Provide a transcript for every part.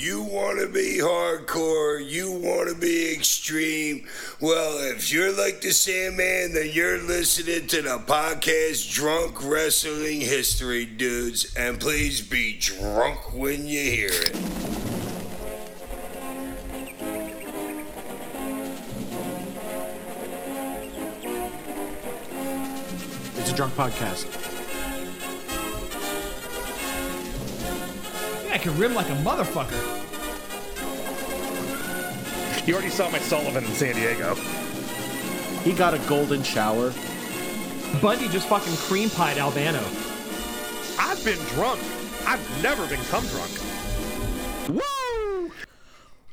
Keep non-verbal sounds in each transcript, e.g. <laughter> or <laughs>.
You want to be hardcore, you want to be extreme. Well, if you're like the Sandman, then you're listening to the podcast Drunk Wrestling History, dudes. And please be drunk when you hear it. It's a drunk podcast. I can rim like a motherfucker. You already saw my Sullivan in San Diego. He got a golden shower. Bundy just fucking cream pied Albano. I've been drunk. I've never been cum drunk. Woo!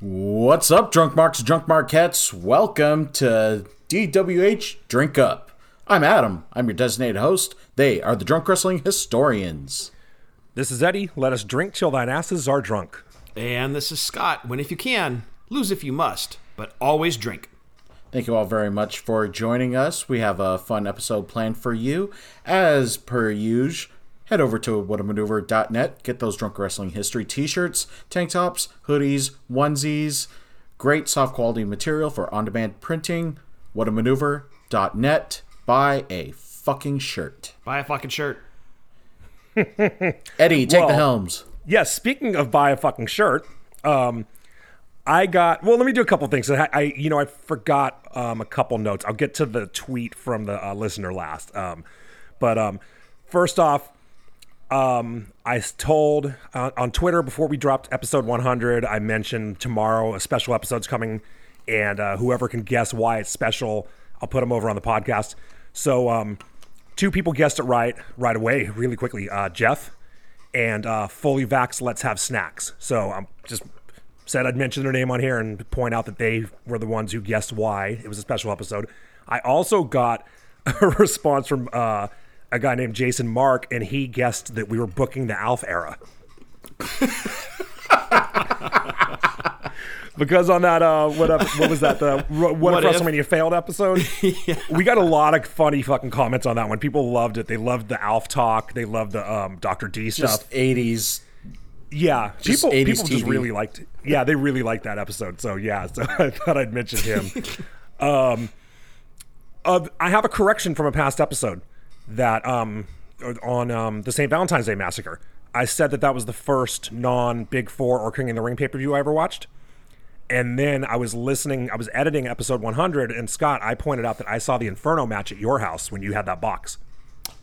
What's up, drunk marks, drunk marquettes? Welcome to DWH Drink Up. I'm Adam. I'm your designated host. They are the drunk wrestling historians. This is Eddie. Let us drink till thine asses are drunk. And this is Scott. When if you can, lose if you must, but always drink. Thank you all very much for joining us. We have a fun episode planned for you. As per usual, head over to whatamaneuver.net, get those drunk wrestling history t-shirts, tank tops, hoodies, onesies, great soft quality material for on-demand printing. whatamaneuver.net. Buy a fucking shirt. Buy a fucking shirt. <laughs> Eddie, take Well- the helms. Yes, speaking of buy a fucking shirt, um, I got. Well, let me do a couple things. I, I you know, I forgot um, a couple notes. I'll get to the tweet from the uh, listener last. Um, but um, first off, um, I told uh, on Twitter before we dropped episode 100, I mentioned tomorrow a special episode's coming, and uh, whoever can guess why it's special, I'll put them over on the podcast. So, um, two people guessed it right right away, really quickly. Uh, Jeff and uh, Fully Vax Let's Have Snacks. So I'm just said I'd mention their name on here and point out that they were the ones who guessed why it was a special episode. I also got <laughs> a response from uh, a guy named Jason Mark, and he guessed that we were booking the Alf era. <laughs> because on that, uh, what, up, what was that? The <laughs> what, What if? WrestleMania failed episode? <laughs> We got a lot of funny fucking comments on that one. People loved it. They loved the Alf talk. They loved the um, Dr. D stuff. Just 80s. Yeah, Just people 80s people just really liked. It. Yeah, they really liked that episode. So yeah, so <laughs> I thought I'd mention him. um, uh, I have a correction from a past episode that um on um the St. Valentine's Day massacre. I said that that was the first non Big Four or King in the Ring pay per view I ever watched. And then I was listening, I was editing episode 100, and Scott, I pointed out that I saw the Inferno match at your house when you had that box.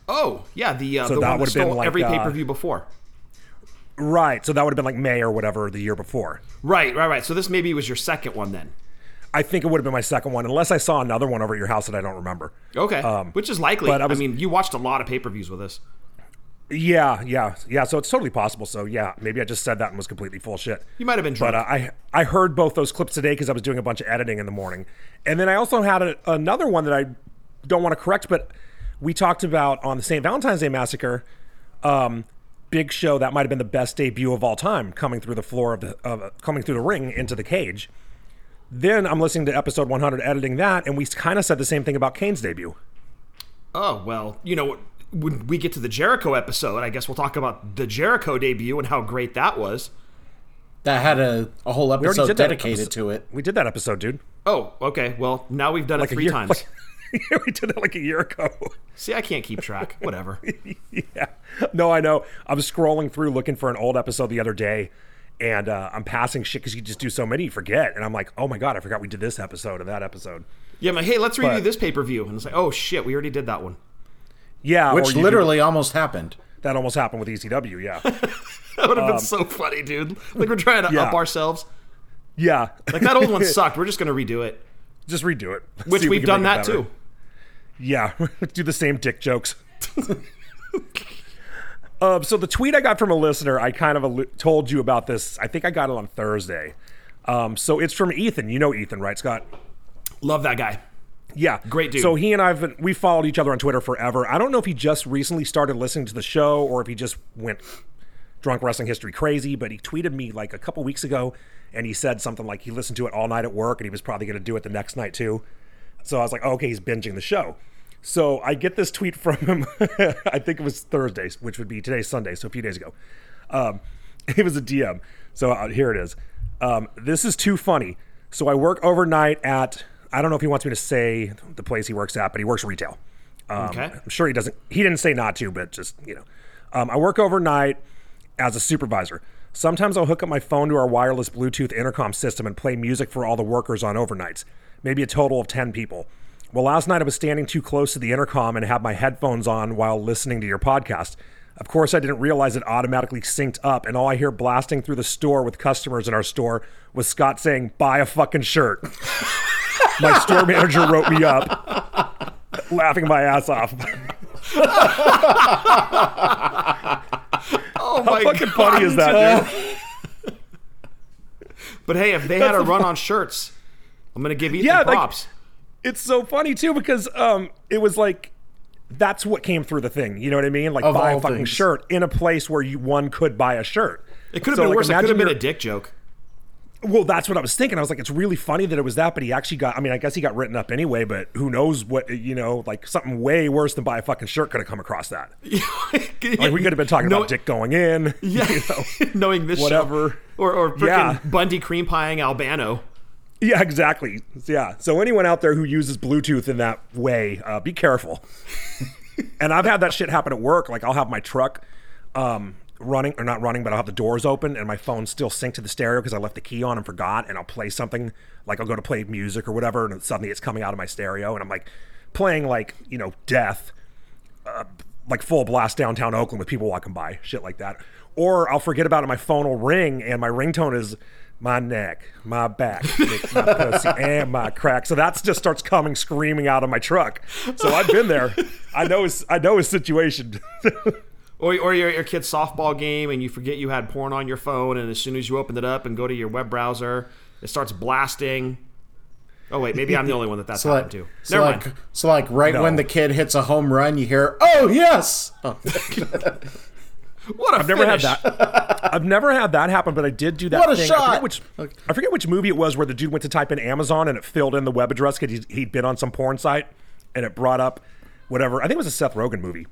Oh, yeah, the, uh, So the that one that would've been like, every uh, pay per view before. Right. So that would have been like May or whatever the year before. Right, right, right. So this maybe was your second one then. I think it would have been my second one, unless I saw another one over at your house that I don't remember. Okay, um, which is likely. But I, I mean, you watched a lot of pay per views with us. Yeah, yeah, yeah. So it's totally possible. So yeah, maybe I just said that and was completely full shit. You might have been drunk. But uh, I I heard both those clips today because I was doing a bunch of editing in the morning, and then I also had a, another one that I don't want to correct, but we talked about on the St. Valentine's Day massacre. Um, Big Show that might have been the best debut of all time, coming through the floor of the of, coming through the ring into the cage. Then I'm listening to episode 100, editing that, and we kind of said the same thing about Kane's debut. Oh, well, you know, when we get to the Jericho episode, I guess we'll talk about the Jericho debut and how great that was. That had a, a whole episode dedicated episode- to it. We did that episode, dude. Oh, okay. Well, now we've done Like it three year, times. like- <laughs> we did that like a year ago. See, I can't keep track. Whatever. <laughs> yeah. No, I know. I was scrolling through looking for an old episode the other day, and uh, I'm passing shit because you just do so many, you forget. And I'm like, oh my god, I forgot we did this episode and that episode. Yeah, I'm like, hey, let's review But- this pay per view. And it's like, oh shit, we already did that one. Yeah, Which you do- literally almost happened. that almost happened with ECW. Yeah, <laughs> That would have been so funny, dude. Like we're trying to Um, yeah. up ourselves. yeah. Like that old one <laughs> sucked. We're just gonna redo it. just redo it. Which <laughs> See if we we've can done that better. too. Yeah, do the same dick jokes. um, so the tweet I got from a listener, I kind of allu- told you about this. I think I got it on Thursday. Um, so it's from Ethan. You know Ethan, right, Scott? Love that guy. Yeah, Great dude. So he and I've been, we followed each other on Twitter forever. I don't know if he just recently started listening to the show or if he just went drunk wrestling history crazy. But he tweeted me like a couple weeks ago, and he said something like he listened to it all night at work, and he was probably going to do it the next night too. So I was like, oh, okay, he's binging the show. So I get this tweet from him. <laughs> I think it was Thursday, which would be today's Sunday, so a few days ago. Um, <laughs> It was a DM. So uh, here it is. Um, this is too funny. So I work overnight at. I don't know if he wants me to say the place he works at, but he works retail. Um, Okay. I'm sure he doesn't. He didn't say not to, but just you know, um, I work overnight as a supervisor. Sometimes I'll hook up my phone to our wireless Bluetooth intercom system and play music for all the workers on overnights, maybe a total of 10 people. Well, last night I was standing too close to the intercom and had my headphones on while listening to your podcast. Of course, I didn't realize it automatically synced up, and all I hear blasting through the store with customers in our store was Scott saying, Buy a fucking shirt. <laughs> my store manager wrote me up, laughing my ass off. <laughs> Oh my fucking funny is that, dude? <laughs> But hey, if they had a run on shirts, I'm gonna give Ethan Yeah, like- props. it's so funny too because um it was like that's what came through the thing you know what i mean like Of buy a fucking things. shirt in a place where you one could buy a shirt it could have So, been like, worse. It could have been a dick joke. Well that's what i was thinking i was like it's really funny that it was that but he actually got i mean i guess he got written up anyway but who knows what you know like something way worse than buy a fucking shirt could have come across that <laughs> like we could have been talking No- about dick going in <laughs> Yeah, you know <laughs> knowing this show. whatever. or or freaking Yeah. Bundy cream pieing Albano. Yeah, exactly. Yeah. So anyone out there who uses Bluetooth in that way, uh, be careful. and I've had that shit happen at work. Like I'll have my truck um, running or not running, but I'll have the doors open and my phone still synced to the stereo because I left the key on and forgot. And I'll play something like I'll go to play music or whatever, and suddenly it's coming out of my stereo, and I'm like playing like you know death uh, like full blast downtown Oakland with people walking by, shit like that. Or I'll forget about it, my phone will ring, and my ringtone is my neck, my back, my <laughs> pussy, and my crack. So that just starts coming screaming out of my truck. So I've been there. I know his, I know his situation. <laughs> Or, or your, your kid's softball game and you forget you had porn on your phone, and as soon as you open it up and go to your web browser, it starts blasting. Oh wait, maybe I'm the only one that that's So happened like, to. so Never like, mind. so like, right No. when the kid hits a home run, you hear, "Oh yes!" Oh, <laughs> What a I've never had that. I've never had that happen, but I did do that. What a thing. I shot! forget, which, I forget which movie it was where the dude went to type in Amazon and it filled in the web address because he'd, he'd been on some porn site and it brought up whatever. I think it was a Seth Rogen movie.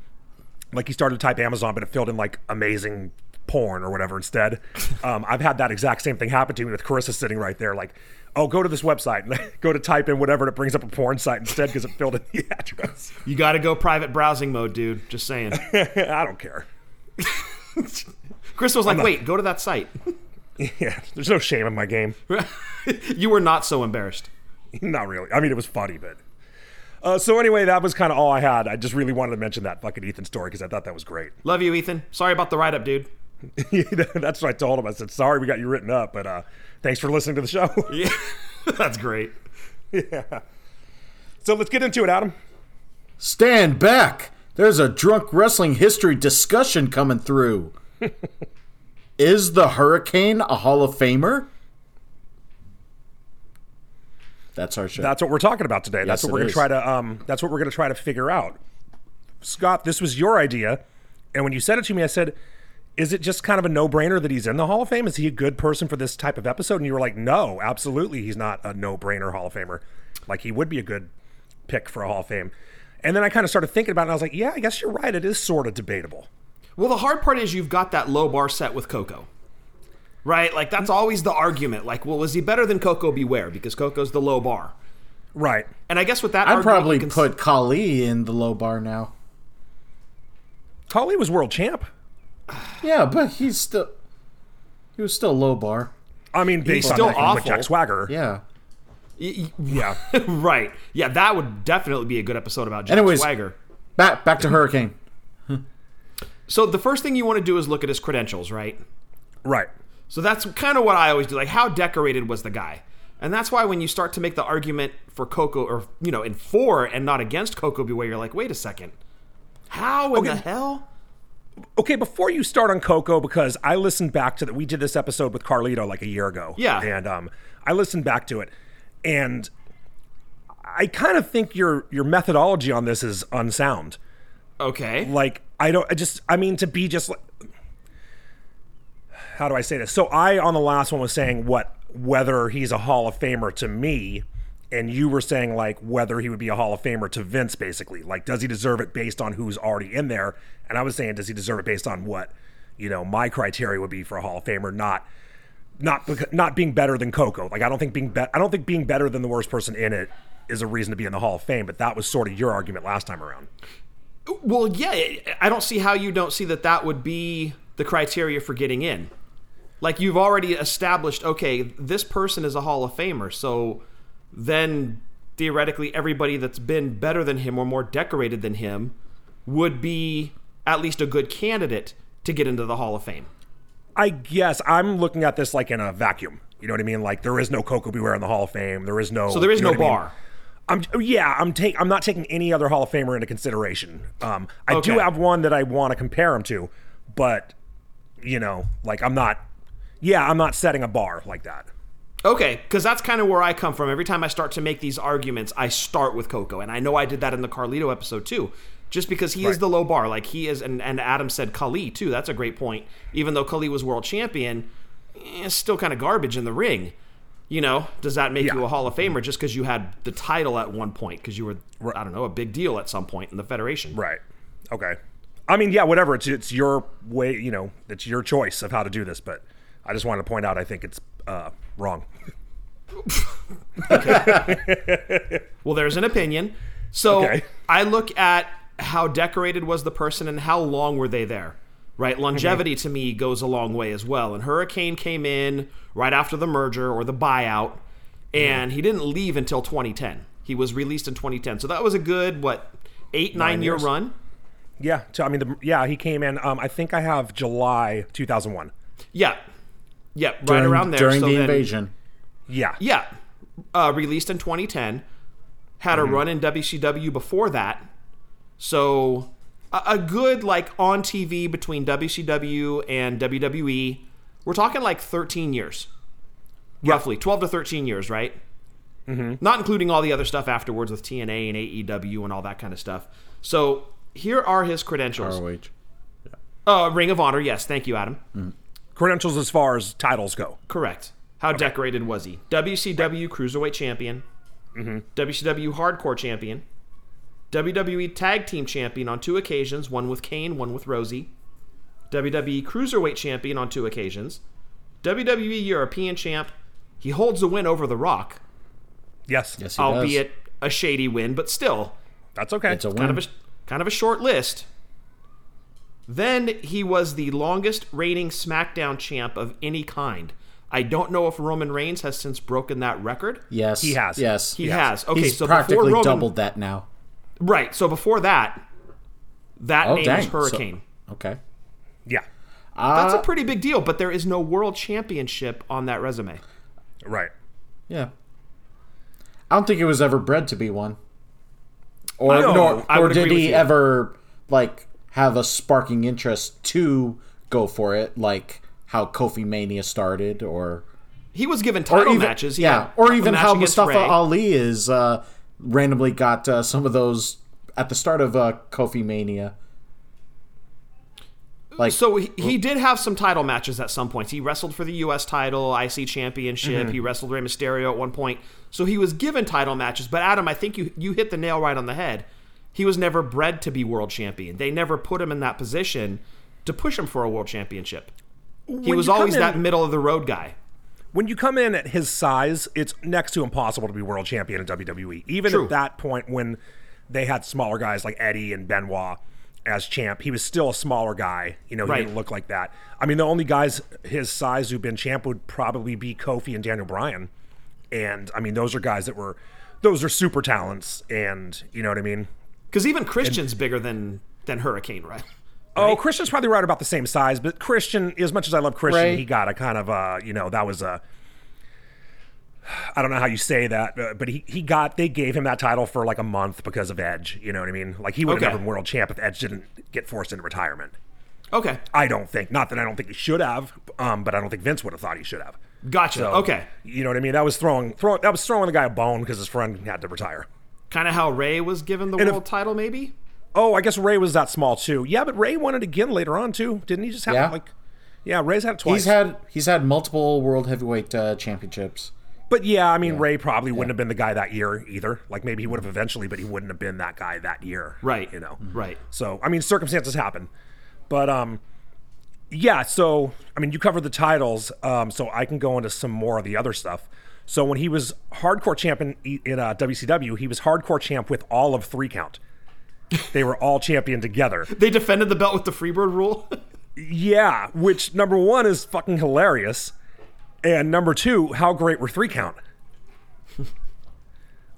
Like he started to type Amazon, but it filled in like amazing porn or whatever instead. <laughs> Um, I've had that exact same thing happen to me with Carissa sitting right there, like, oh, go to this website and <laughs> go to type in whatever, and it brings up a porn site instead because it filled in the <laughs> address. You got to go private browsing mode, dude. Just saying. I don't care. Chris was like, "Wait, go to that site." Yeah, there's no shame in my game. you were not so embarrassed. Not really. I mean, it was funny, but. Uh, so anyway, that was kind of all I had. I just really wanted to mention that fucking Ethan story because I thought that was great. Love you, Ethan. Sorry about the write up, dude. <laughs> That's what I told him. I said, "Sorry, we got you written up, but uh, thanks for listening to the show." <laughs> Yeah, <laughs> that's great. Yeah. So let's get into it, Adam. stand back! There's a drunk wrestling history discussion coming through. Is the Hurricane a Hall of Famer? That's our show. That's what we're talking about today. That's what we're gonna try to. Um, that's what we're gonna try to figure out. Scott, this was your idea, and when you said it to me, I said, "Is it just kind of a no-brainer that he's in the Hall of Fame? Is he a good person for this type of episode?" And you were like, "No, absolutely, he's not a no-brainer Hall of Famer. Like he would be a good pick for a Hall of Fame." And then I kind of started thinking about it, and I was like, "Yeah, I guess you're right. It is sort of debatable." Well, the hard part is you've got that low bar set with Koko. Right? Like, that's always the argument. Like, well, is he better than Koko B. Ware? Because Koko's the low bar. Right. And I guess with that I'd probably you can s- put Khali in the low bar now. Khali was world champ. Yeah, but he's still he was still low bar. I mean, based on still that, with awful. Jack Swagger. Yeah. Y- y- Yeah. <laughs> right. Yeah, that would definitely be a good episode about Jack Anyways. Swagger. Back back to Hurricane. <laughs> So the first thing you want to do is look at his credentials, right? right. So that's kind of what I always do. Like, how decorated was the guy? And that's why when you start to make the argument for Koko, or you know, in for and not against Koko B. Ware, you're like, wait a second, how in the hell? Okay, before you start on Koko, because I listened back to that, we did this episode with Carlito like a year ago. Yeah. and um, I listened back to it, and I kind of think your your methodology on this is unsound. Okay, Like, I don't, I just, I mean, to be just like, how do I say this? So I on the last one was saying what whether he's a Hall of Famer to me. And you were saying like whether he would be a Hall of Famer to Vince, basically. Like, does he deserve it based on who's already in there? And I was saying, does he deserve it based on what you know, my criteria would be for a Hall of Famer, not not not being better than Koko. Like I don't think being be- I don't think being better than the worst person in it is a reason to be in the Hall of Fame. But that was sort of your argument last time around. Well, yeah, I don't see how you don't see that that would be the criteria for getting in. Like you've already established, okay, this person is a Hall of Famer, so then theoretically everybody that's been better than him or more decorated than him would be at least a good candidate to get into the Hall of Fame. I guess I'm looking at this like in a vacuum. You know what I mean? Like there is no Koko B. Ware in the Hall of Fame. There is no. So there is you know no what I mean? bar. I'm yeah. I'm take. I'm not taking any other Hall of Famer into consideration. Um, I do have one that I want to compare him to, but you know, like I'm not. Yeah, I'm not setting a bar like that. Okay, because that's kind of where I come from. Every time I start to make these arguments, I start with Koko, and I know I did that in the Carlito episode too. Just because he is the low bar, like he is, and, and Adam said Khali too. That's a great point. Even though Khali was world champion, eh, still kind of garbage in the ring. You know, does that make Yeah. you a Hall of Famer just because you had the title at one point? Because you were, I don't know, a big deal at some point in the federation. Right. Okay. I mean, yeah, whatever. It's it's your way. You know, it's your choice of how to do this. But I just wanted to point out. I think it's uh, wrong. <laughs> Well, there's an opinion. So Okay. I look at how decorated was the person and how long were they there. Right, longevity to me goes a long way as well. And Hurricane came in right after the merger or the buyout, and he didn't leave until 2010. He was released in 2010, so that was a good what eight nine, year years. run. Yeah. So I mean, the, yeah, he came in. Um, I think I have July 2001. Yeah, yeah, right during, around there. during So the then- invasion. Yeah. Yeah, uh, released in 2010. Had a run in WCW before that, so a, a good like on TV between WCW and WWE. We're talking like 13 years, roughly 12 to 13 years, right? Mm-hmm. Not including all the other stuff afterwards with TNA and AEW and all that kind of stuff. So here are his credentials. ROH. Uh, Ring of Honor, yes, thank you, Adam. Credentials as far as titles go. Correct. How decorated was he? WCW Cruiserweight Champion, mm-hmm. WCW Hardcore Champion, WWE Tag Team Champion on two occasions, one with Kane, one with Rosie, WWE Cruiserweight Champion on two occasions, WWE European Champ. He holds a win over The Rock, Yes. Yes, he albeit does. a shady win, but still That's okay. It's a win. kind of a kind of a short list. Then he was the longest reigning SmackDown champ of any kind. I don't know if Roman Reigns has since broken that record. yes, He has. Yes, He has. has. Okay, He's so practically Roman, doubled that now. Right. So before that, that Oh, name dang. was So- Hurricane. okay. yeah. That's a uh, pretty big deal, but there is no world championship on that resume. Right. Yeah. I don't think he was ever bred to be one. Or No, nor, I or did he ever like have a sparking interest to go for it, like how Kofi Mania started, or He was given title even matches. He yeah, or even how Mustafa Ray. Ali is uh, randomly got uh, some of those at the start of uh, Kofi Mania. Like So he, he did have some title matches at some points. He wrestled for the U.S. title, IC Championship. Mm-hmm. He wrestled Rey Mysterio at one point. So he was given title matches. But Adam, I think you you hit the nail right on the head. He was never bred to be world champion. They never put him in that position to push him for a world championship. He was always in- that middle of the road guy. when you come in at his size, it's next to impossible to be world champion in WWE. Even True. at that point, when they had smaller guys like Eddie and Benoit as champ, he was still a smaller guy. You know, he Right. didn't look like that. I mean, the only guys his size who've been champ would probably be Kofi and Daniel Bryan. And I mean, those are guys that were, those are super talents. And you know what I mean? Because even Christian's bigger than than Hurricane, right? Oh, Christian's probably right about the same size, but Christian, as much as I love Christian, Right. he got a kind of uh, you know, that was a I don't know how you say that, uh, but he, he got they gave him that title for like a month because of Edge. You know what I mean? Like he would have Okay. never been world champ if Edge didn't get forced into retirement. Okay, I don't think. Not that I don't think he should have, um, but I don't think Vince would have thought he should have. gotcha. So, okay, You know what I mean? That was throwing, throwing that was throwing the guy a bone because his friend had to retire. Kind of how Rey was given the And if- world title, maybe. Oh, I guess Rey was that small too. Yeah, but Rey won it again later on too, didn't he? Just have Yeah. like, yeah, Rey's had it twice. he's had he's had multiple world heavyweight uh, championships. But yeah, I mean, Rey probably wouldn't have been the guy that year either. Like maybe he would have eventually, but he wouldn't have been that guy that year. Right. You know. Right. So I mean, circumstances happen, but um, Yeah, so I mean, you covered the titles, um, so I can go into some more of the other stuff. So when he was hardcore champion in uh, WCW, he was hardcore champ with all of three count. They were all champion together. <laughs> They defended the belt with the Freebird rule. <laughs> Yeah, which number one is fucking hilarious, and number two, how great were three count?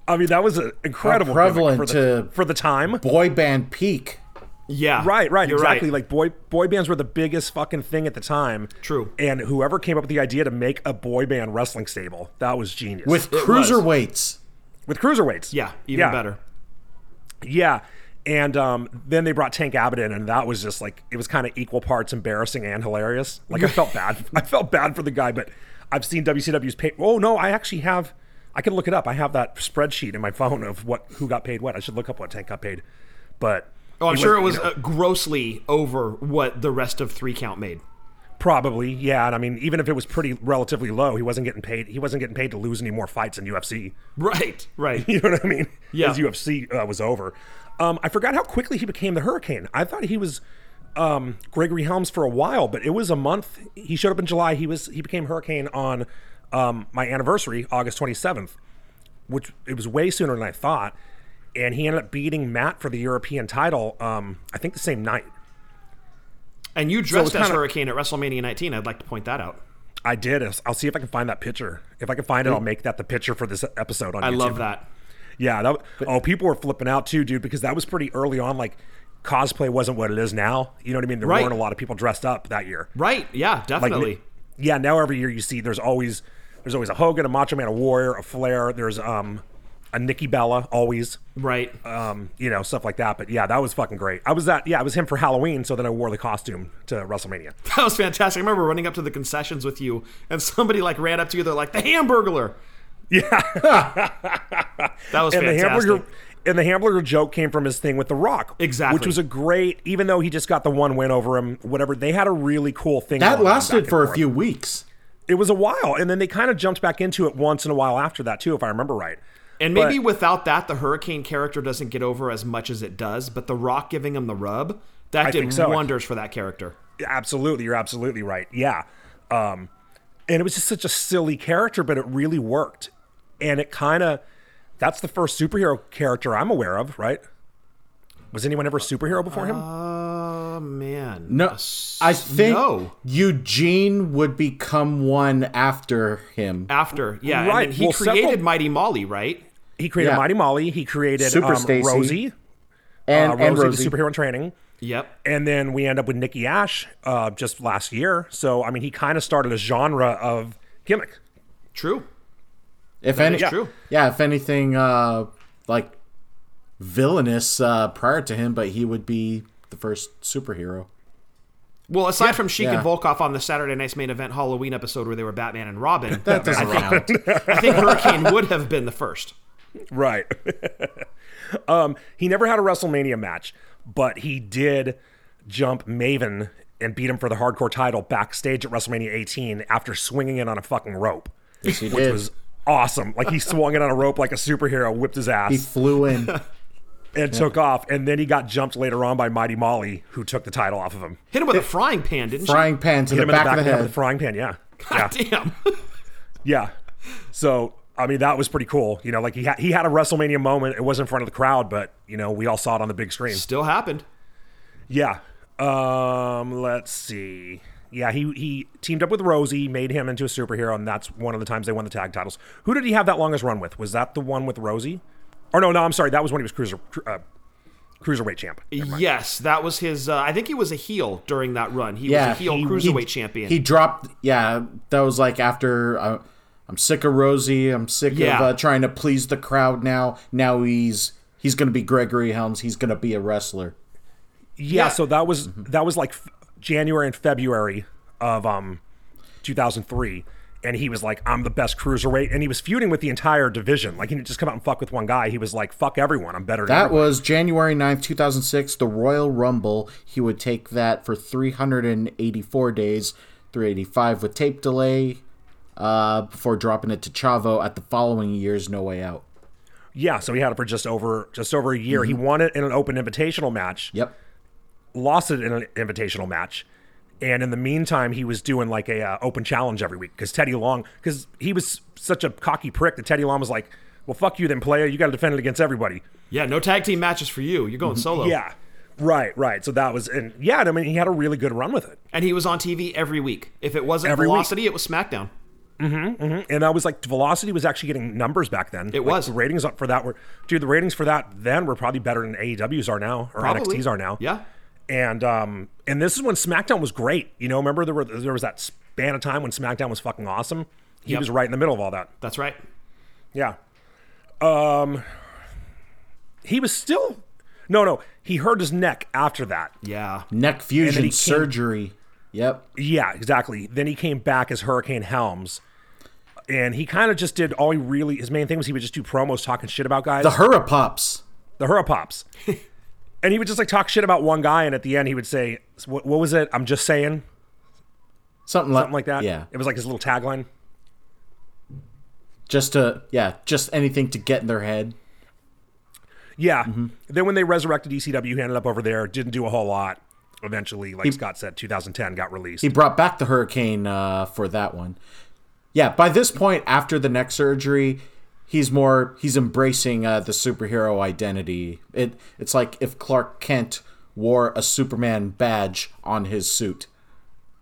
I mean, that was an incredible gimmick prevalent for the, to- for the time. Boy band peak. Yeah, Right, right, You're exactly. right. Like boy boy bands were the biggest fucking thing at the time. True. And whoever came up with the idea to make a boy band wrestling stable, that was genius. With was. cruiserweights. with cruiserweights. yeah, even Yeah. better. Yeah. And um, then they brought Tank Abbott in, and that was just like it was kind of equal parts embarrassing and hilarious. Like I felt bad. <laughs> I felt bad for the guy, but I've seen WCW's pay. Oh no, I actually have. I can look it up. I have that spreadsheet in my phone of what who got paid what. I should look up what Tank got paid. But Oh, I'm he sure it you was know, uh, grossly over what the rest of three count made. probably yeah. And I mean, even if it was pretty relatively low, he wasn't getting paid. He wasn't getting paid to lose any more fights in UFC. Right, right. <laughs> You know what I mean? Yeah. As UFC uh, was over. Um, I forgot how quickly he became the Hurricane. I thought he was um, Gregory Helms for a while, but it was a month. He showed up in July. He was he became Hurricane on um, my anniversary, August 27th, which it was way sooner than I thought. And he ended up beating Matt for the European title. Um, I think the same night. And you dressed it's as Hurricane at WrestleMania 19. I'd like to point that out. I did. I'll see if I can find that picture. If I can find it, I'll make that the picture for this episode on I YouTube. love that. Yeah, that, oh, people were flipping out too, dude, because that was pretty early on. Like, cosplay wasn't what it is now. You know what I mean? There Right. weren't a lot of people dressed up that year. Right? Yeah, Like, definitely. yeah, now every year you see there's always there's always a Hogan, a Macho Man, a Warrior, a Flair. There's um a Nikki Bella always, right. um you know stuff like that. But yeah, that was fucking great. I was that yeah, I was him for Halloween, so then I wore the costume to WrestleMania. <laughs> That was fantastic. I remember running up to the concessions with you, and somebody like ran up to you. They're like, "The Hamburglar." Yeah, <laughs> That was and the hamburger and the hamburger joke came from his thing with The Rock, Exactly. which was a great. Even though he just got the one win over him, whatever they had a really cool thing. That lasted for a few weeks. It was a while, and then they kind of jumped back into it once in a while after that too, if I remember right. And maybe but- without that, the Hurricane character doesn't get over as much as it does. But The Rock giving him the rub that I did so. wonders for that character. Absolutely, you're absolutely right. Yeah, um, and it was just such a silly character, but it really worked, and it kind of that's the first superhero character I'm aware of, right? Was anyone ever a superhero before him? Oh man, No, S- I think no. Eugene would become one after him. After, yeah, Right, and he well, created several- Mighty Molly, right? he created yeah. Mighty Molly. He created Super um, Stacy. Rosie, And, uh, and Rosie, Rosie. the superhero in training. Yep. And then we end up with Nikki Ash uh, just last year. So I mean, he kind of started a genre of gimmick. True. if any, is true. Yeah, if anything, uh, like villainous uh, prior to him, but he would be the first superhero. Well, aside from Sheik Yeah. and Volkoff on the Saturday Night's Main Event Halloween episode where they were Batman and Robin, <laughs> That doesn't count. <laughs> I think Hurricane would have been the first. Right. <laughs> um, he never had a WrestleMania match, but he did jump Maven and beat him for the hardcore title backstage at WrestleMania 18 after swinging it on a fucking rope, Yes, he which did. was awesome. Like he swung it on a rope like a superhero, whipped his ass. he flew in. And took off. And then he got jumped later on by Mighty Molly, who took the title off of him. Hit him with a frying pan, didn't she? frying pan to Hit the him back, in the of the with head. the frying pan. Yeah, you? yeah, God damn. <laughs> yeah. So. I mean that was pretty cool. You know, like he had he had a WrestleMania moment. It was in front of the crowd, but you know we all saw it on the big screen. Still happened. Yeah. Um, let's see. Yeah, he he teamed up with Rosie, made him into a superhero, and that's one of the times they won the tag titles. Who did he have that longest run with? Was that the one with Rosie? Or no, no, I'm sorry, that was when he was cruiser cru- uh, cruiserweight champ. Yes, that was his. Uh, I think he was a heel during that run. He Yeah, was a heel he- cruiserweight he- champion. He dropped. Yeah, that was like after. Uh, I'm sick of Rosie. I'm sick Yeah. of uh, trying to please the crowd. Now, now he's he's going to be Gregory Helms. He's going to be a wrestler. Yeah, Yeah. so that was that was like f- January and February of um 2003. And he was like, I'm the best cruiserweight. And he was feuding with the entire division. Like, he didn't just come out and fuck with one guy. He was like, fuck everyone. I'm better than That everyone. was January 9th, 2006, the Royal Rumble. He would take that for 384 days, 385 with tape delay, uh, before dropping it to Chavo at the following year's No Way Out. Yeah, so he had it for just over just over a year. He won it in an open invitational match. Yep. lost it in an invitational match, And in the meantime, he was doing like a uh, open challenge every week because Teddy Long, because he was such a cocky prick that Teddy Long was like, "Well, fuck you, then player. You got to defend it against everybody." Yeah, no tag team matches for you. You're going solo. Yeah, right, right. So that was, and yeah, I mean, he had a really good run with it. And he was on TV every week. If it wasn't Every week. Velocity, it was SmackDown. And I was like, Velocity was actually getting numbers back then. It Like, was. the ratings up for that were, dude. The ratings for that then were probably better than AEW's are now or Probably. NXT's are now. Yeah. And um, and this is when SmackDown was great. You know, remember there were there was that span of time when SmackDown was fucking awesome. He Yep. was right in the middle of all that. That's right. Yeah. Um, he was still. No, no. He hurt his neck after that. Yeah. Neck fusion came- surgery. Yep. Yeah, exactly. Then he came back as Hurricane Helms. And he kind of just did all he really, his main thing was he would just do promos talking shit about guys. The Hura Pops. the Hurra Pops. <laughs> and he would just like talk shit about one guy. And at the end, he would say, What, what was it? I'm just saying. Something like, Something like that. Yeah. It was like his little tagline. Just to yeah, just anything to get in their head. Yeah. Mm-hmm. Then when they resurrected ECW, he ended up over there, didn't do a whole lot. Eventually, like Scott said, 2010 got released. He brought back the hurricane uh, for that one. Yeah, by this point, after the neck surgery, he's more he's embracing uh, the superhero identity. It it's like if Clark Kent wore a Superman badge on his suit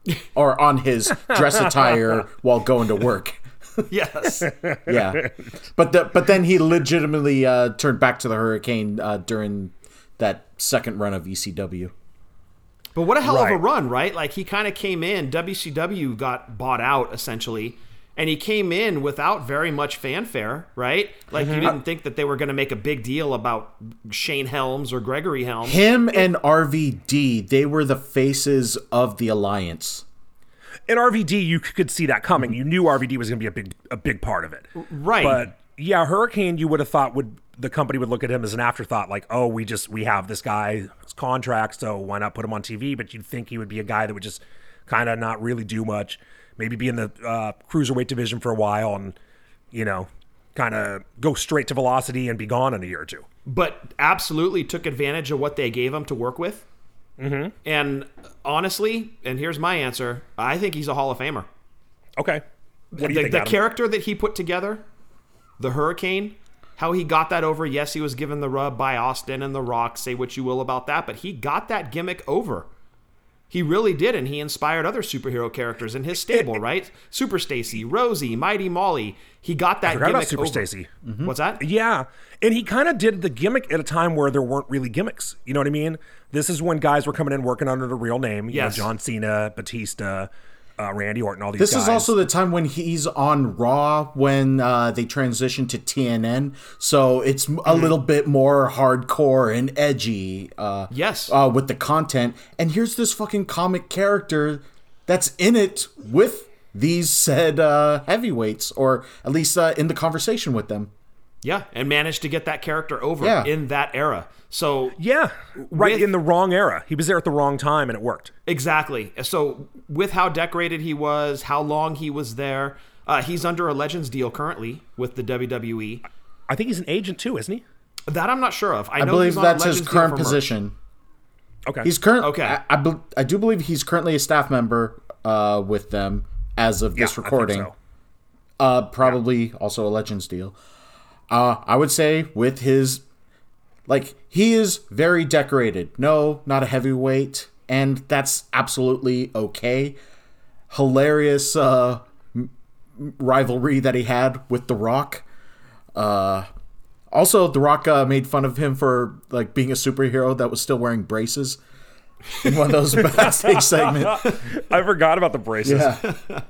<laughs> or on his dress attire while going to work. <laughs> Yes. <laughs> Yeah, but the, but then he legitimately uh, turned back to the hurricane uh, during that second run of ECW. But what a hell of a run, right? Like he kind of came in, WCW got bought out essentially, and he came in without very much fanfare, right? Like Mm-hmm. you didn't think that they were going to make a big deal about Shane Helms or Gregory Helms. Him and RVD, they were the faces of the alliance. in RVD, you could see that coming. You knew RVD was going to be a big, a big part of it. Right. But yeah, Hurricane, you would have thought would the company would look at him as an afterthought, like, oh, we just we have this guy's contract, so why not put him on TV? But you'd think he would be a guy that would just kind of not really do much, maybe be in the uh, cruiserweight division for a while, and you know, kind of go straight to Velocity and be gone in a year or two. but absolutely took advantage of what they gave him to work with. Mm-hmm. And honestly, and here's my answer: I think he's a Hall of Famer. Okay, what do you the, think? the character that he put together, the Hurricane, how he got that over. Yes, he was given the rub by Austin and The Rock. Say what you will about that, but he got that gimmick over. He really did, and he inspired other superhero characters in his stable, <laughs> right? Super Stacy, Rosie, Mighty Molly. He got that forgot gimmick about Super. Stacy. Mm-hmm. What's that? Yeah. And he kind of did the gimmick at a time where there weren't really gimmicks. You know what I mean? This is when guys were coming in working under the real name. You Yes. know, John Cena, Batista, uh, Randy Orton, all these This guys. is also the time when he's on Raw when uh, they transition to TNN, so it's Mm-hmm. a little bit more hardcore and edgy. Uh, Yes. uh, with the content. And here's this fucking comic character that's in it with these said uh, heavyweights, or at least uh, in the conversation with them. Yeah, and managed to get that character over Yeah. in that era. So Yeah. Right With- in the wrong era. He was there at the wrong time and it worked. Exactly. So with how decorated he was, how long he was there, uh, he's under a Legends deal currently with the WWE. I think he's an agent too, isn't he? That I'm not sure of. I, I know believe he's on a that's his current position. Okay. He's current. Okay. I, I, bel- I do believe he's currently a staff member uh, with them as of Yeah, this I think recording. so. Uh, probably also a Legends deal. Uh, I would say with his, like, he is very decorated. No, not a heavyweight, and that's absolutely okay. Hilarious uh, rivalry that he had with The Rock. Uh, also, The Rock uh, made fun of him for like being a superhero that was still wearing braces in one of those <laughs> backstage segments. I forgot about the braces. Yeah.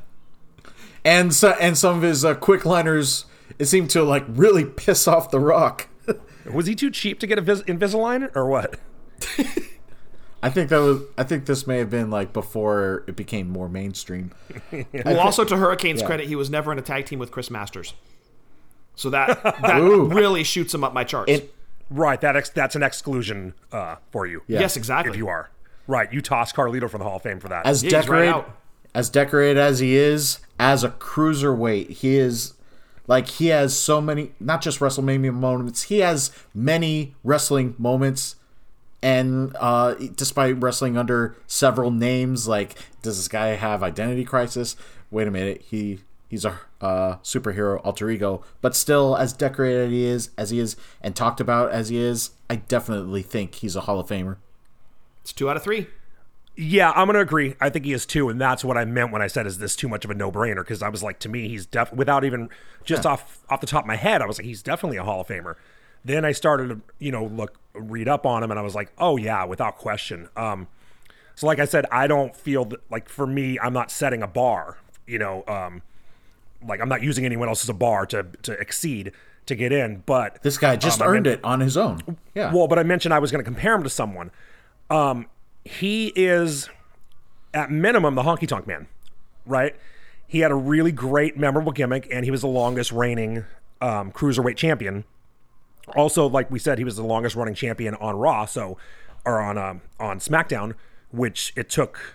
and so and some of his uh, quick liners it seemed to like really piss off the rock <laughs> Was he too cheap to get a vis- Invisalign or what? i think that was i think this may have been like before it became more mainstream <laughs> Well, also to Hurricane's yeah. credit, he was never in a tag team with Chris Masters. So that <laughs> that Ooh. really shoots him up my charts. It- Right. That ex- that's an exclusion uh, for you. Yeah. yes, exactly. If you are. Right. You toss Carlito from the Hall of Fame for that. as Yeah, he's right decorated as decorated as he is as a cruiserweight he is like he has so many not just wrestlemania moments he has many wrestling moments And uh, despite wrestling under several names, like does this guy have identity crisis? Wait a minute, he he's a uh, superhero alter ego, but still as decorated he is as he is and talked about as he is, I definitely think he's a Hall of Famer. It's two out of three. Yeah, I'm gonna agree. I think he is too, and that's what I meant when I said, "Is this too much of a no-brainer?" Because I was like, to me, he's def without even just off off the top of my head, I was like, he's definitely a Hall of Famer. Then I started to, you know, look read up on him, and I was like, oh yeah, without question. Um, so like I said, I don't feel that like for me, I'm not setting a bar. You know, um, like I'm not using anyone else as a bar to to exceed to get in. But This guy just um, earned meant- it on his own. Yeah. well, but I mentioned I was going to compare him to someone. Um, he is, at minimum, the honky tonk man, right? He had a really great, memorable gimmick, and he was the longest reigning um, cruiserweight champion. Also, like we said, he was the longest running champion on Raw, so or on um, on SmackDown, which it took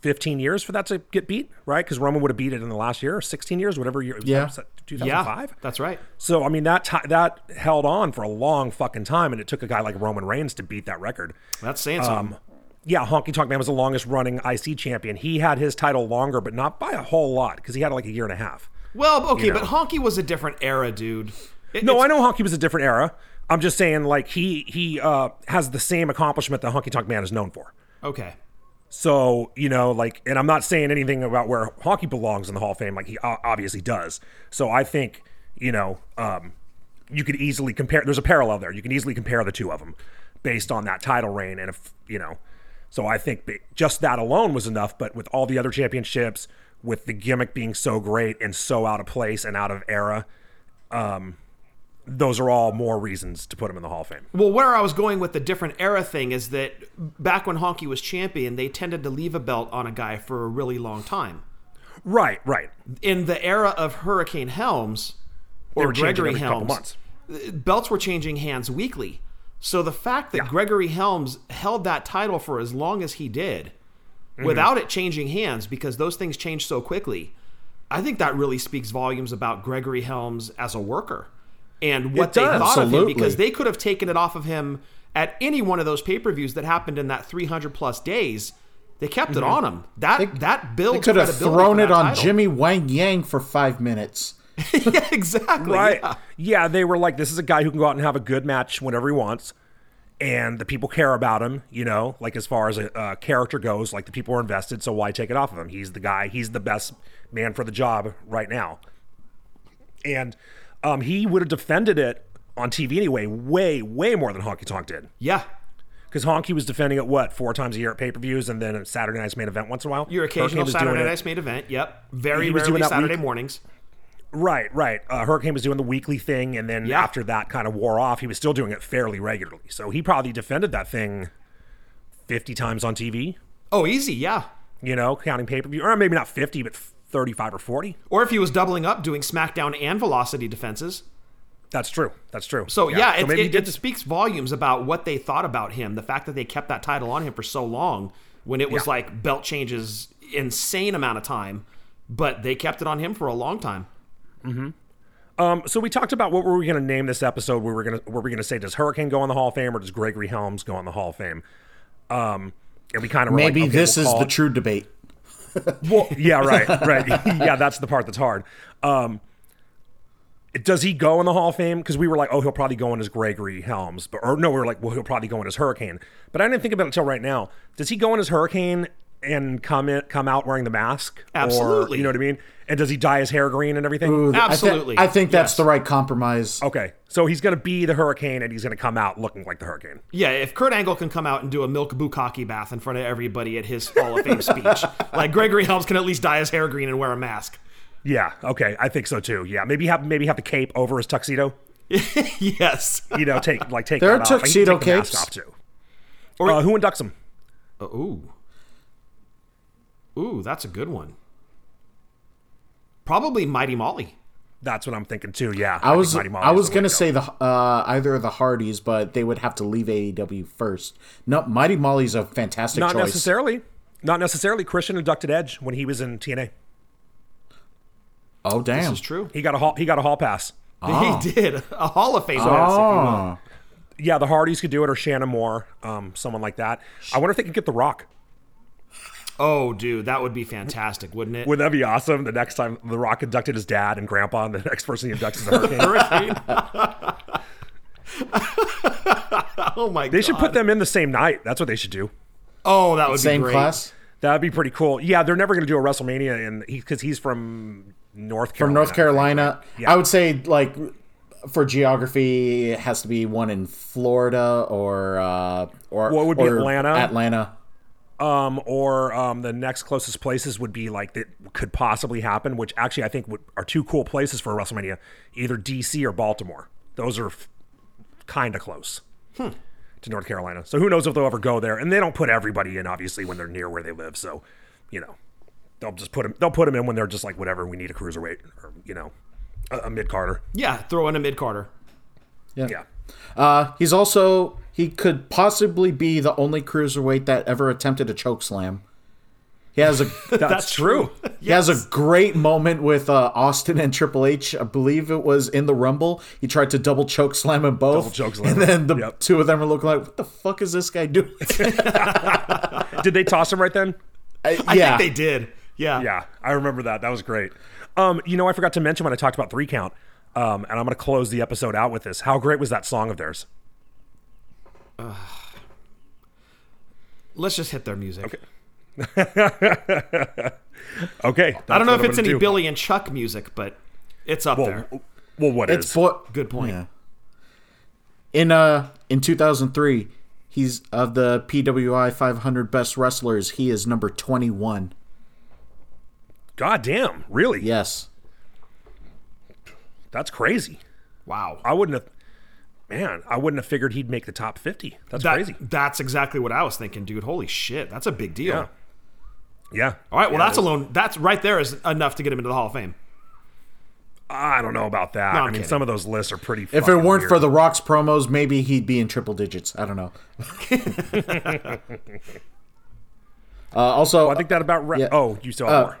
15 years for that to get beat, right? Because Roman would have beat it in the last year, or 16 years, whatever year. Yeah. was Yeah, 2005. that's right. So I mean that ti that held on for a long fucking time, and it took a guy like Roman Reigns to beat that record. That's saying something. Yeah, Honky Tonk Man was the longest running IC champion. He had his title longer, but not by a whole lot because he had like a year and a half. well, okay, you but. Honky was a different era, dude. It- No, I know Honky was a different era. I'm just saying like he he uh, has the same accomplishment that Honky Tonk Man is known for. Okay. So you know, like, and I'm not saying anything about where Honky belongs in the Hall of Fame, like he obviously does. So I think you know, um, you could easily compare. There's a parallel there. You can easily compare the two of them based on that title reign, and if you know, so I think just that alone was enough. But with all the other championships, with the gimmick being so great and so out of place and out of era, um, those are all more reasons to put him in the Hall of Fame. Well, where I was going with the different era thing is that back when Honky was champion, they tended to leave a belt on a guy for a really long time. Right, right. In the era of Hurricane Helms or Gregory Helms, belts were changing hands weekly. So the fact that Yeah. Gregory Helms held that title for as long as he did Mm-hmm. without it changing hands because those things change so quickly, I think that really speaks volumes about Gregory Helms as a worker and what It they does. thought of him because they could have taken it off of him at any one of those pay-per-views that happened in that 300 plus days. They kept it on him. That that They could have thrown it on title. Jimmy Wang Yang for five minutes. <laughs> yeah, exactly. Right. yeah. Yeah. they were like, this is a guy who can go out and have a good match whenever he wants. And the people care about him, you know, like as far as a, uh character goes, like the people are invested. So why take it off of him? He's the guy, he's the best man for the job right now. And um, he would have defended it on TV anyway, way, way more than Honky Tonk did. Yeah. Because Honky was defending it, what, four times a year at pay per views and then at Saturday night's main event once in a while? Your occasional Saturday night's main event. Yep. Very He rarely Saturday week- mornings. Right, right. Uh, Hurricane was doing the weekly thing, and then Yeah. after that kind of wore off, he was still doing it fairly regularly. So he probably defended that thing 50 times on TV, Oh, easy. Yeah. you know, counting pay per view. Or maybe not 50, but 35 or 40. Or if he was doubling up, doing SmackDown and Velocity defenses. That's true. That's true. So yeah, it, maybe he it, it speaks volumes about what they thought about him. The fact that they kept that title on him for so long, when it was Yeah. like belt changes, insane amount of time, but they kept it on him for a long time. Um, so we talked about what were we going to name this episode? We were going to were we going to say does Hurricane go in the Hall of Fame or does Gregory Helms go in the Hall of Fame? Um, and we kind of Maybe like, okay, this we'll is the it- true debate. <laughs> Well, yeah, right, right. <laughs> yeah, that's the part that's hard. Um, does he go in the Hall of Fame? Because we were like, oh, he'll probably go in as Gregory Helms, but or no, we were like, well, he'll probably go in as Hurricane. But I didn't think about it until right now. Does he go in as Hurricane and come in, come out wearing the mask? Or, Absolutely. you know what I mean? And does he dye his hair green and everything? Ooh, I thi- Absolutely. I, think that's Yes. the right compromise. Okay, so he's going to be the Hurricane, and he's going to come out looking like the Hurricane. Yeah, if Kurt Angle can come out and do a milk bukkake bath in front of everybody at his Hall of Fame speech, <laughs> like Gregory Helms can at least dye his hair green and wear a mask. Yeah, okay, I think so too. Yeah, maybe have maybe have the cape over his tuxedo. <laughs> yes. You know, take like take There that are off. Like, can tuxedo take the mask capes. off too. uh, who inducts him? Ooh. Ooh, that's a good one. Probably Mighty Molly. That's what I'm thinking too. Yeah, I think was Mighty I was gonna to go. say the uh, either the Hardys, but they would have to leave AEW first. No, Mighty Molly's a fantastic not choice. necessarily. Not necessarily. Christian inducted Edge when he was in TNA. Oh damn! This is true. He got a hall. He got a hall pass. Ah. He did a Hall of Fame pass, if you will. Oh, yeah, the Hardys could do it, or Shannon Moore, um, someone like that. I wonder if they could get The Rock. Oh, dude, that would be fantastic, wouldn't it? Wouldn't that be awesome? The next time The Rock inducted his dad and grandpa, and the <laughs> next person he inducts is a hurricane. <laughs> <laughs> oh my god. they should put them in the same night. That's what they should do. Oh, that would Same be great. class That'd be pretty cool. Yeah, they're never going to do a WrestleMania, and because he's from North Carolina. from North Carolina. Yeah. I would say like for geography, it has to be one in Florida or uh, or What would be or Atlanta? Atlanta. Um, or um, the next closest places would be like that could possibly happen, which actually I think would, are two cool places for WrestleMania, either DC or Baltimore. Those are f- kind of close Hmm. to North Carolina. So who knows if they'll ever go there? And they don't put everybody in, obviously, when they're near where they live. So, you know, they'll just put them. They'll put them in when they're just like whatever. We need a cruiserweight or you know, a, a mid carder. Yeah, throw in a mid carder. Yeah. Uh, he's also he could possibly be the only cruiserweight that ever attempted a choke slam. He has a <laughs> That's, true. <laughs> he has a great moment with uh, Austin and Triple H. I believe it was in the Rumble. He tried to double choke slam them both, Double choke slam and then the Yep. two of them are looking like, "What the fuck is this guy doing?" <laughs> Did they toss him right then? Uh, I yeah, think they did. Yeah. Yeah, I remember that. That was great. Um, you know, I forgot to mention when I talked about three count, um, and I'm going to close the episode out with this. How great was that song of theirs? Let's just hit their music. Okay, <laughs> okay. I don't know if it's any Bill. Billy and Chuck music, but it's up there. Well, well, what it's is? for Good point. Yeah. In uh in 2003, he's of the PWI 500 best wrestlers. He is number 21. God damn, really? Yes. That's crazy. Wow. I wouldn't have. Man, I wouldn't have figured he'd make the top 50. That's That- crazy. That's exactly what I was thinking, dude. Holy shit, that's a big deal. Yeah. Yeah. All right, well, Yeah, that's alone. That's right there is enough to get him into the Hall of Fame. I don't know about that. No, I'm mean, kidding. some of those lists are pretty. If it weren't weird. for the Rock's promos, maybe he'd be in triple digits. I don't know. <laughs> uh, also, I think that about. Re- Yeah. Oh, you still have more.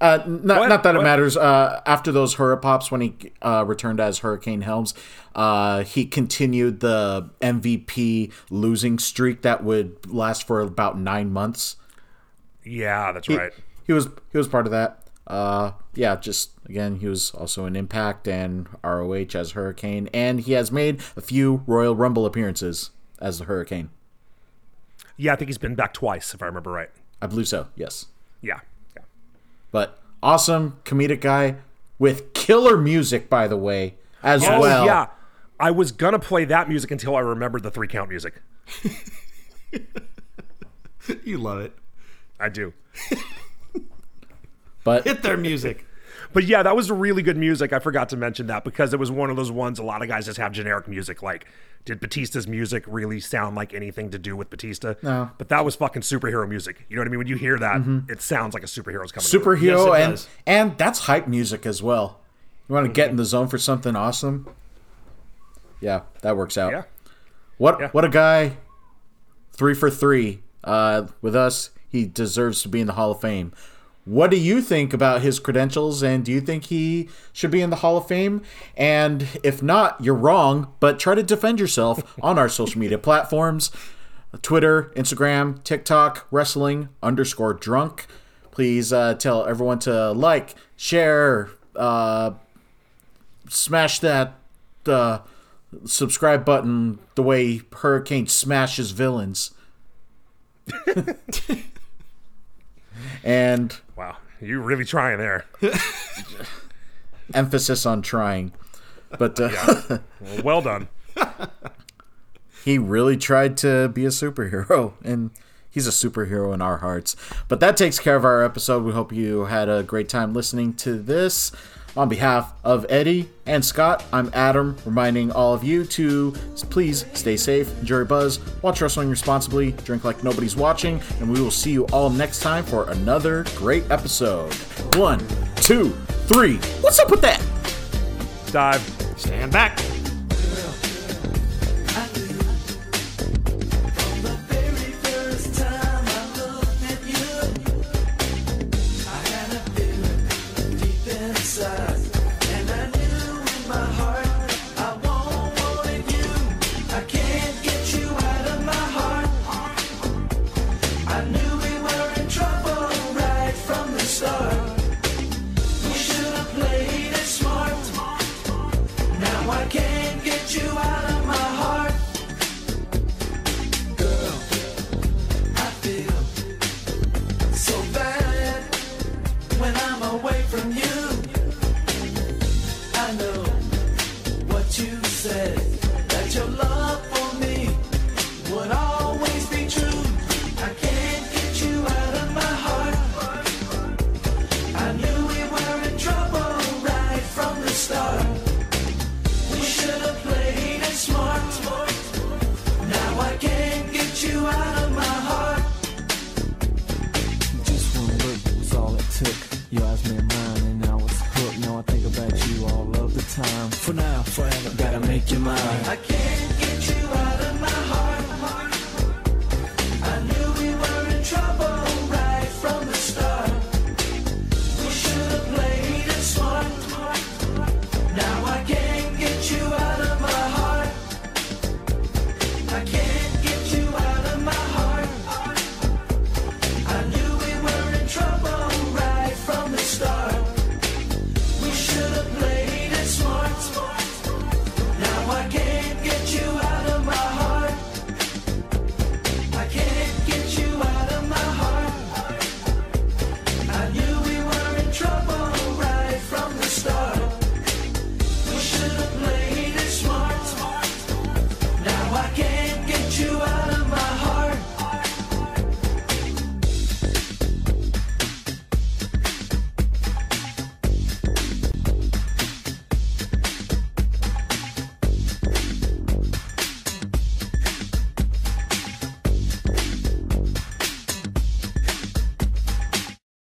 Uh, not, What? not that it What? matters. Uh, after those Hurripops, when he uh, returned as Hurricane Helms, uh, he continued the MVP losing streak that would last for about nine months. Yeah, that's He, right. he was he was part of that. Uh, yeah, just again, he was also in Impact and ROH as Hurricane, and he has made a few Royal Rumble appearances as the Hurricane. Yeah, I think he's been back twice, if I remember right. I believe so. Yes. Yeah. Yeah. but awesome comedic guy with killer music by the way as Oh well yeah, I was gonna play that music until I remembered the three count music. <laughs> You love it. I do. <laughs> but Hit their music. But yeah, that was really good music. I forgot to mention that because it was one of those ones a lot of guys just have generic music. Like, did Batista's music really sound like anything to do with Batista? No. But that was fucking superhero music. You know what I mean? When you hear that, it sounds like a superhero's coming. superhero Yes, and does. and that's hype music as well you want to get in the zone for something awesome yeah that works out Yeah. what Yeah. what a guy three for three uh, with us he deserves to be in the hall of fame what do you think about his credentials and do you think he should be in the hall of fame and if not you're wrong but try to defend yourself <laughs> on our social media platforms Twitter, Instagram, TikTok, wrestling underscore drunk. Please uh, tell everyone to like, share, uh, smash that uh, subscribe button the way Hurricane smashes villains. <laughs> and Wow, you really trying there. <laughs> emphasis on trying. But uh, Well, <laughs> well done. he really tried to be a superhero and he's a superhero in our hearts but that takes care of our episode we hope you had a great time listening to this on behalf of eddie and scott i'm adam reminding all of you to please stay safe enjoy your buzz watch wrestling responsibly drink like nobody's watching and we will see you all next time for another great episode one two three what's up with that Dive. Stand back. Was hooked.